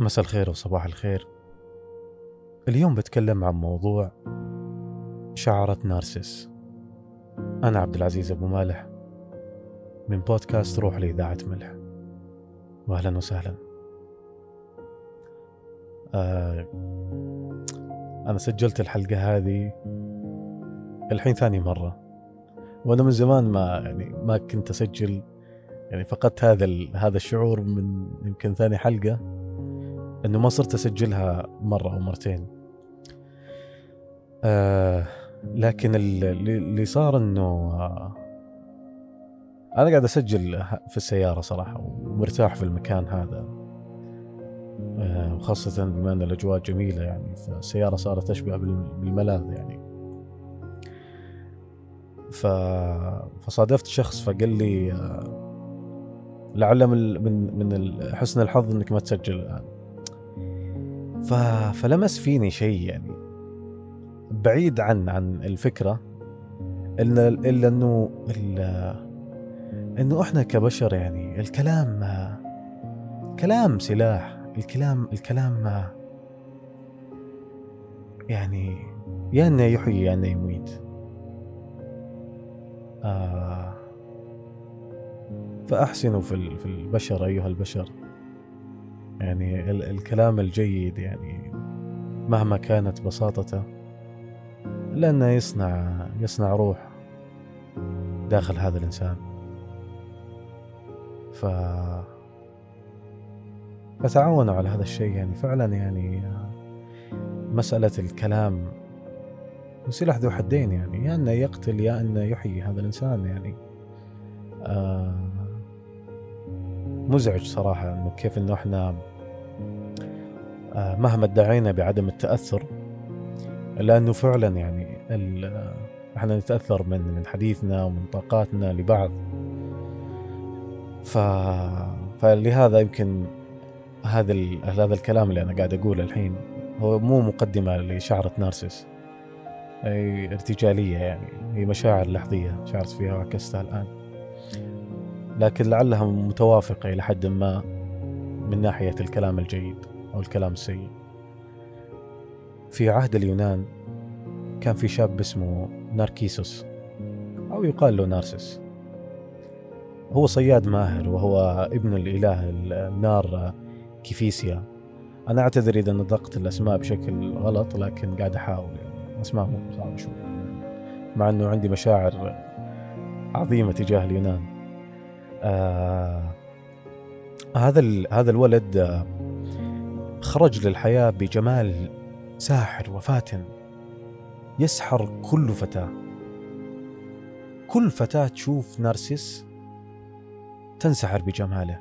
مساء الخير وصباح الخير. اليوم بتكلم عن موضوع شعرة نارسس أنا عبد العزيز أبو مالح من بودكاست روح لإذاعة ملح. وأهلا وسهلا. آه أنا سجلت الحلقة هذه الحين ثاني مرة. وأنا من زمان ما يعني ما كنت أسجل يعني فقدت هذا هذا الشعور من يمكن ثاني حلقة. إنه ما صرت أسجلها مرة أو مرتين. آه لكن اللي صار إنه آه أنا قاعد أسجل في السيارة صراحة ومرتاح في المكان هذا. آه وخاصة بما إن الأجواء جميلة يعني فالسيارة صارت تشبه بالملاذ يعني. ف... فصادفت شخص فقال لي آه لعل من من حسن الحظ إنك ما تسجل الآن ف... فلمس فيني شيء يعني. بعيد عن عن الفكرة الا إلا إنه إنه إحنا كبشر يعني الكلام كلام سلاح الكلام الكلام يعني يا إنه يحيي يا إنه يميت. آه فأحسنوا في البشر أيها البشر. يعني الكلام الجيد يعني مهما كانت بساطته لأنه يصنع يصنع روح داخل هذا الإنسان. ف فتعاونوا على هذا الشيء يعني فعلا يعني مسألة الكلام سلاح ذو حدين يعني يا أنه يقتل يا أنه يحيي هذا الإنسان يعني. آه مزعج صراحة إنه كيف إنه إحنا آه، مهما ادعينا بعدم التأثر إلا إنه فعلا يعني إحنا نتأثر من من حديثنا ومن طاقاتنا لبعض. ف فلهذا يمكن هذا ال... هذا الكلام اللي أنا قاعد أقوله الحين هو مو مقدمة لشعرة نارسس أي ارتجالية يعني هي مشاعر لحظية شعرت فيها وعكستها الآن. لكن لعلها متوافقة إلى حد ما من ناحية الكلام الجيد أو الكلام السيء. في عهد اليونان كان في شاب اسمه ناركيسوس أو يقال له نارسس. هو صياد ماهر وهو ابن الإله النار كيفيسيا. أنا أعتذر إذا نطقت الأسماء بشكل غلط لكن قاعد أحاول يعني. أسمائهم صعبة شوي. مع أنه عندي مشاعر عظيمة تجاه اليونان. آه هذا هذا الولد آه خرج للحياة بجمال ساحر وفاتن يسحر كل فتاة. كل فتاة تشوف نارسيس تنسحر بجماله.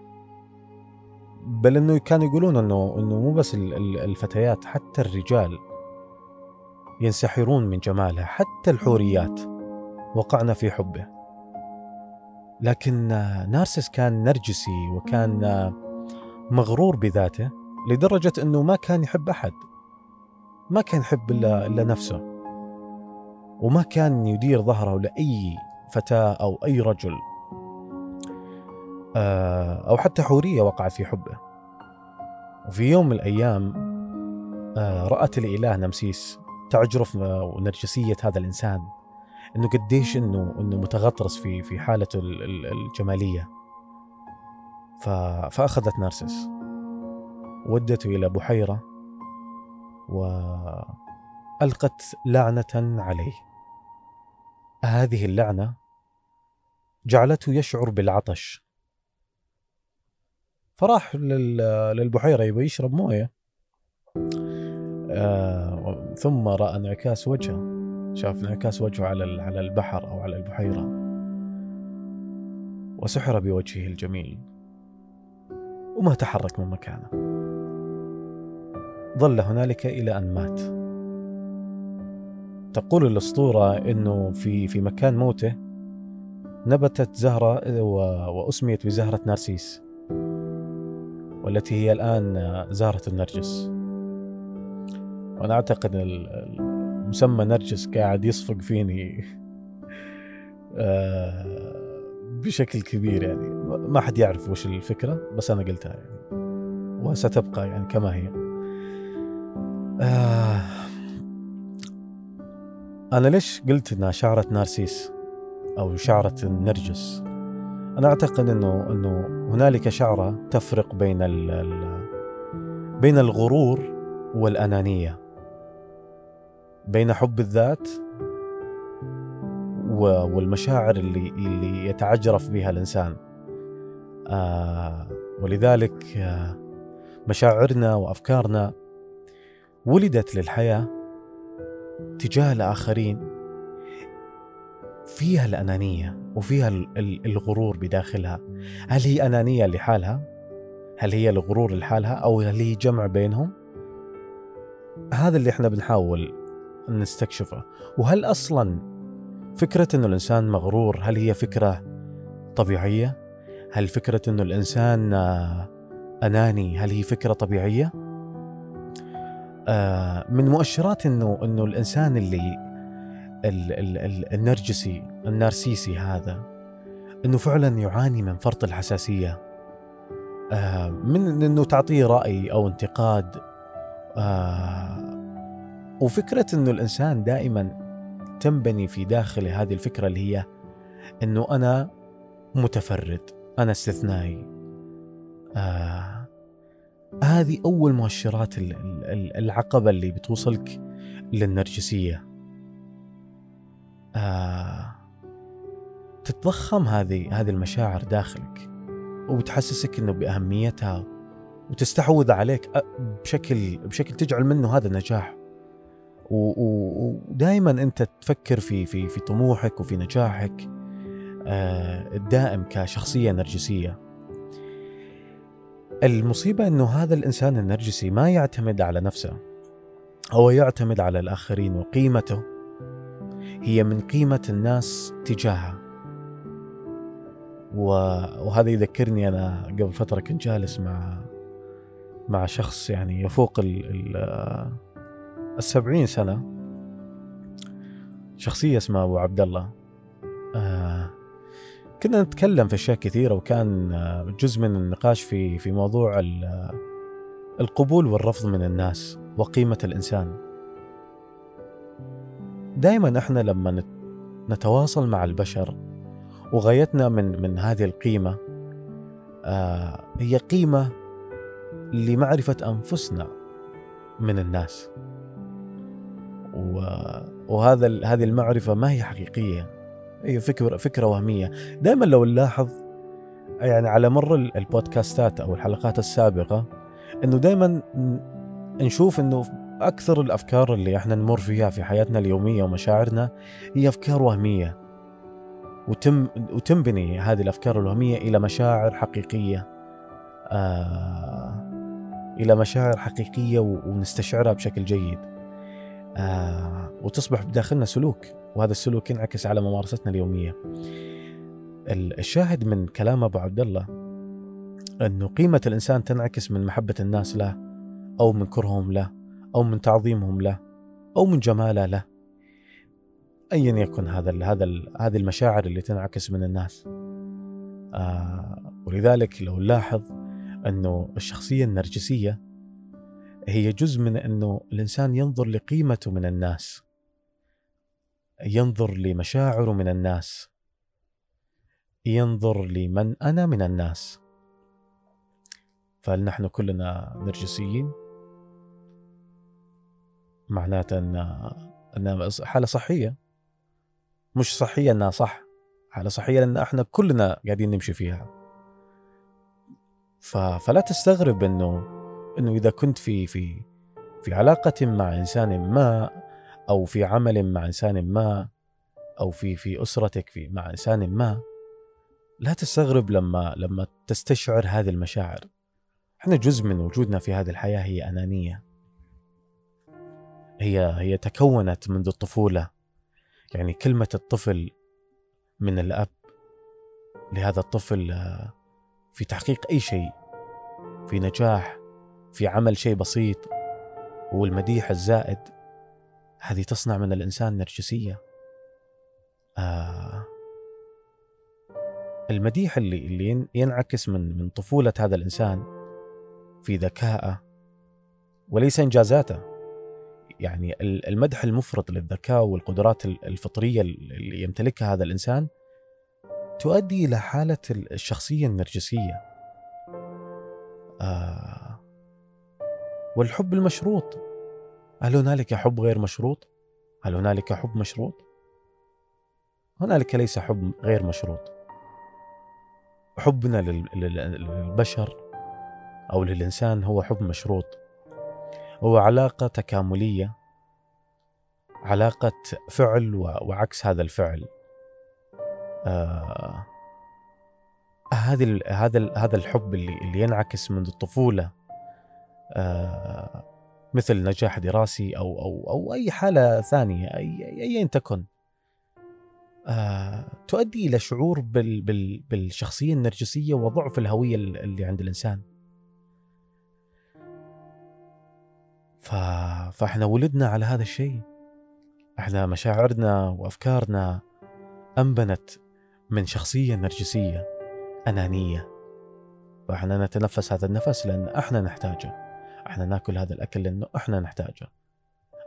بل إنه كانوا يقولون انه إنه مو بس الفتيات حتى الرجال ينسحرون من جماله حتى الحوريات. وقعنا في حبه. لكن نارسس كان نرجسي وكان مغرور بذاته لدرجة أنه ما كان يحب أحد. ما كان يحب إلا, إلا نفسه. وما كان يدير ظهره لأي فتاة أو أي رجل. آه، أو حتى حورية وقعت في حبه. وفي يوم من الأيام آه، رأت الإله نمسيس تعجرف ونرجسية هذا الإنسان. إنه قديش انه إنه متغطرس في في حالته الجمالية. ف... فأخذت نارسس ودته إلى بحيرة والقت لعنة عليه. هذه اللعنة جعلته يشعر بالعطش. فراح للبحيرة يبغى يشرب موية. آه ثم رأى انعكاس وجهه. شاف انعكاس وجهه على على البحر أو على البحيرة. وسحر بوجهه الجميل. وما تحرك من مكانه. ظل هنالك إلى أن مات. تقول الأسطورة أنه في في مكان موته نبتت زهرة وأسميت بزهرة نارسيس والتي هي الآن زهرة النرجس. وأنا أعتقد مسمى نرجس قاعد يصفق فيني آه، بشكل كبير يعني. ما حد يعرف وش الفكرة بس أنا قلتها يعني. وستبقى يعني كما هي. آه أنا ليش قلت إنها شعرة نارسيس أو شعرة النرجس أنا أعتقد إنه إنه هنالك شعرة تفرق بين بين الغرور والأنانية. بين حب الذات والمشاعر اللي اللي يتعجرف بها الإنسان آه ولذلك آه مشاعرنا وأفكارنا ولدت للحياة تجاه الآخرين فيها الأنانية وفيها الغرور بداخلها هل هي أنانية لحالها؟ هل هي الغرور لحالها أو هل هي جمع بينهم؟ هذا اللي إحنا بنحاول نستكشفه وهل أصلا فكرة أنه الإنسان مغرور هل هي فكرة طبيعية؟ هل فكرة أنه الإنسان أناني هل هي فكرة طبيعية؟ آه، من مؤشرات أنه أنه الإنسان اللي ال ال ال النرجسي النارسيسي هذا إنه فعلا يعاني من فرط الحساسية آه من إنه تعطيه رأي أو انتقاد آه وفكرة إنه الإنسان دائما تنبني في داخله هذه الفكرة اللي هي إنه أنا متفرد أنا استثنائي. آه هذه أول مؤشرات العقبة اللي بتوصلك للنرجسية. آه تتضخم هذه هذه المشاعر داخلك وبتحسسك إنه بأهميتها وتستحوذ عليك بشكل بشكل تجعل منه هذا نجاح ودائما أنت تفكر في في في طموحك وفي نجاحك آه، الدائم كشخصية نرجسية. المصيبة إنه هذا الإنسان النرجسي ما يعتمد على نفسه. هو يعتمد على الآخرين وقيمته. هي من قيمة الناس تجاهها. وهذا يذكرني أنا قبل فترة كنت جالس مع مع شخص يعني يفوق ال السبعين سنة شخصية اسمها أبو عبد الله. آه كنا نتكلم في أشياء كثيرة وكان جزء من النقاش في في موضوع القبول والرفض من الناس وقيمة الإنسان. دائما إحنا لما نتواصل مع البشر وغايتنا من من هذه القيمة آه هي قيمة لمعرفة أنفسنا من الناس. وهذا هذه المعرفة ما هي حقيقية. هي فكره فكرة وهمية. دائما لو نلاحظ يعني على مر البودكاستات أو الحلقات السابقة إنه دائما نشوف إنه أكثر الأفكار اللي إحنا نمر فيها في حياتنا اليومية ومشاعرنا هي أفكار وهمية. وتم وتنبني هذه الأفكار الوهمية إلى مشاعر حقيقية. آه إلى مشاعر حقيقية ونستشعرها بشكل جيد. آه وتصبح بداخلنا سلوك وهذا السلوك ينعكس على ممارستنا اليومية. الشاهد من كلام أبو عبد الله أنه قيمة الإنسان تنعكس من محبة الناس له أو من كرههم له أو من تعظيمهم له أو من جماله له. أيا يكن هذا هذا هذه المشاعر اللي تنعكس من الناس. آه ولذلك لو نلاحظ أنه الشخصية النرجسية هي جزء من أنه الإنسان ينظر لقيمته من الناس ينظر لمشاعره من الناس ينظر لمن أنا من الناس. فهل نحن كلنا نرجسيين؟ معناته ان انها حالة صحية. مش صحية إنها صح حالة صحية لأن إحنا كلنا قاعدين نمشي فيها. فلا تستغرب إنه إنه إذا كنت في في في علاقة مع إنسان ما أو في عمل مع إنسان ما أو في في أسرتك في مع إنسان ما لا تستغرب لما لما تستشعر هذه المشاعر. إحنا جزء من وجودنا في هذه الحياة هي أنانية. هي هي تكونت منذ الطفولة. يعني كلمة الطفل من الأب لهذا الطفل آه، في تحقيق أي شيء في نجاح في عمل شيء بسيط والمديح الزائد هذه تصنع من الإنسان نرجسية. آه. المديح اللي اللي ينعكس من من طفولة هذا الإنسان في ذكائه وليس إنجازاته يعني المدح المفرط للذكاء والقدرات الفطرية اللي يمتلكها هذا الإنسان تؤدي إلى حالة الشخصية النرجسية. آه. والحب المشروط. هل هنالك حب غير مشروط؟ هل هنالك حب مشروط؟ هنالك ليس حب غير مشروط. حبنا للبشر أو للإنسان هو حب مشروط. هو علاقة تكاملية علاقة فعل وعكس هذا الفعل. آه هذا هذا هذا الحب اللي اللي ينعكس منذ الطفولة. آه مثل نجاح دراسي أو أو أو أي حالة ثانية اي ايا تكن. آه تؤدي إلى شعور بال بال بالشخصية النرجسية وضعف الهوية اللي عند الإنسان. ف... فإحنا ولدنا على هذا الشيء. إحنا مشاعرنا وأفكارنا أنبنت من شخصية نرجسية أنانية. فإحنا نتنفس هذا النفس لأن إحنا نحتاجه. إحنا ناكل هذا الأكل لأنه إحنا نحتاجه.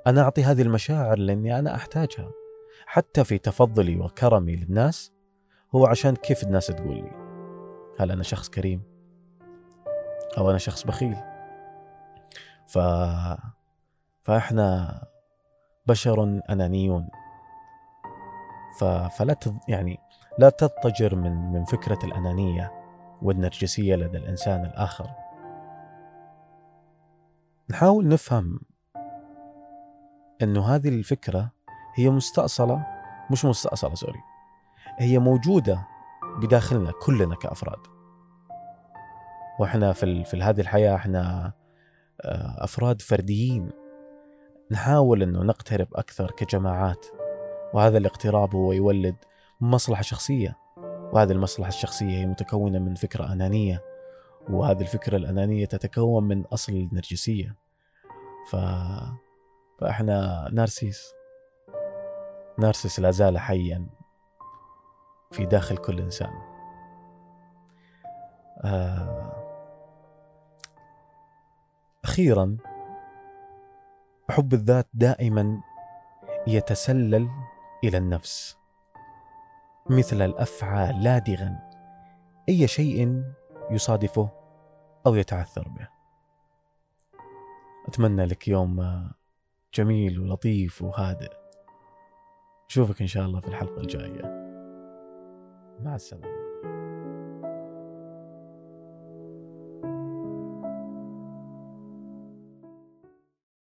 أنا أعطي هذه المشاعر لأني أنا أحتاجها. حتى في تفضلي وكرمي للناس هو عشان كيف الناس تقول لي. هل أنا شخص كريم؟ أو أنا شخص بخيل؟ ف فإحنا بشر أنانيون. ف... فلا تض... يعني لا تضطجر من من فكرة الأنانية والنرجسية لدى الإنسان الآخر. نحاول نفهم إنه هذه الفكرة هي مستأصلة مش مستأصلة سوري. هي موجودة بداخلنا كلنا كأفراد. وإحنا في في هذه الحياة إحنا آه، أفراد فرديين. نحاول إنه نقترب أكثر كجماعات وهذا الاقتراب هو يولد مصلحة شخصية. وهذه المصلحة الشخصية هي متكونة من فكرة أنانية وهذه الفكرة الأنانية تتكون من أصل النرجسيه ف فإحنا نارسيس نارسيس لا زال حيا في داخل كل إنسان. آه أخيرا حب الذات دائما يتسلل إلى النفس مثل الأفعى لادغا أي شيء يصادفه أو يتعثر به. أتمنى لك يوم جميل ولطيف وهادئ. نشوفك إن شاء الله في الحلقة الجاية. مع السلامة.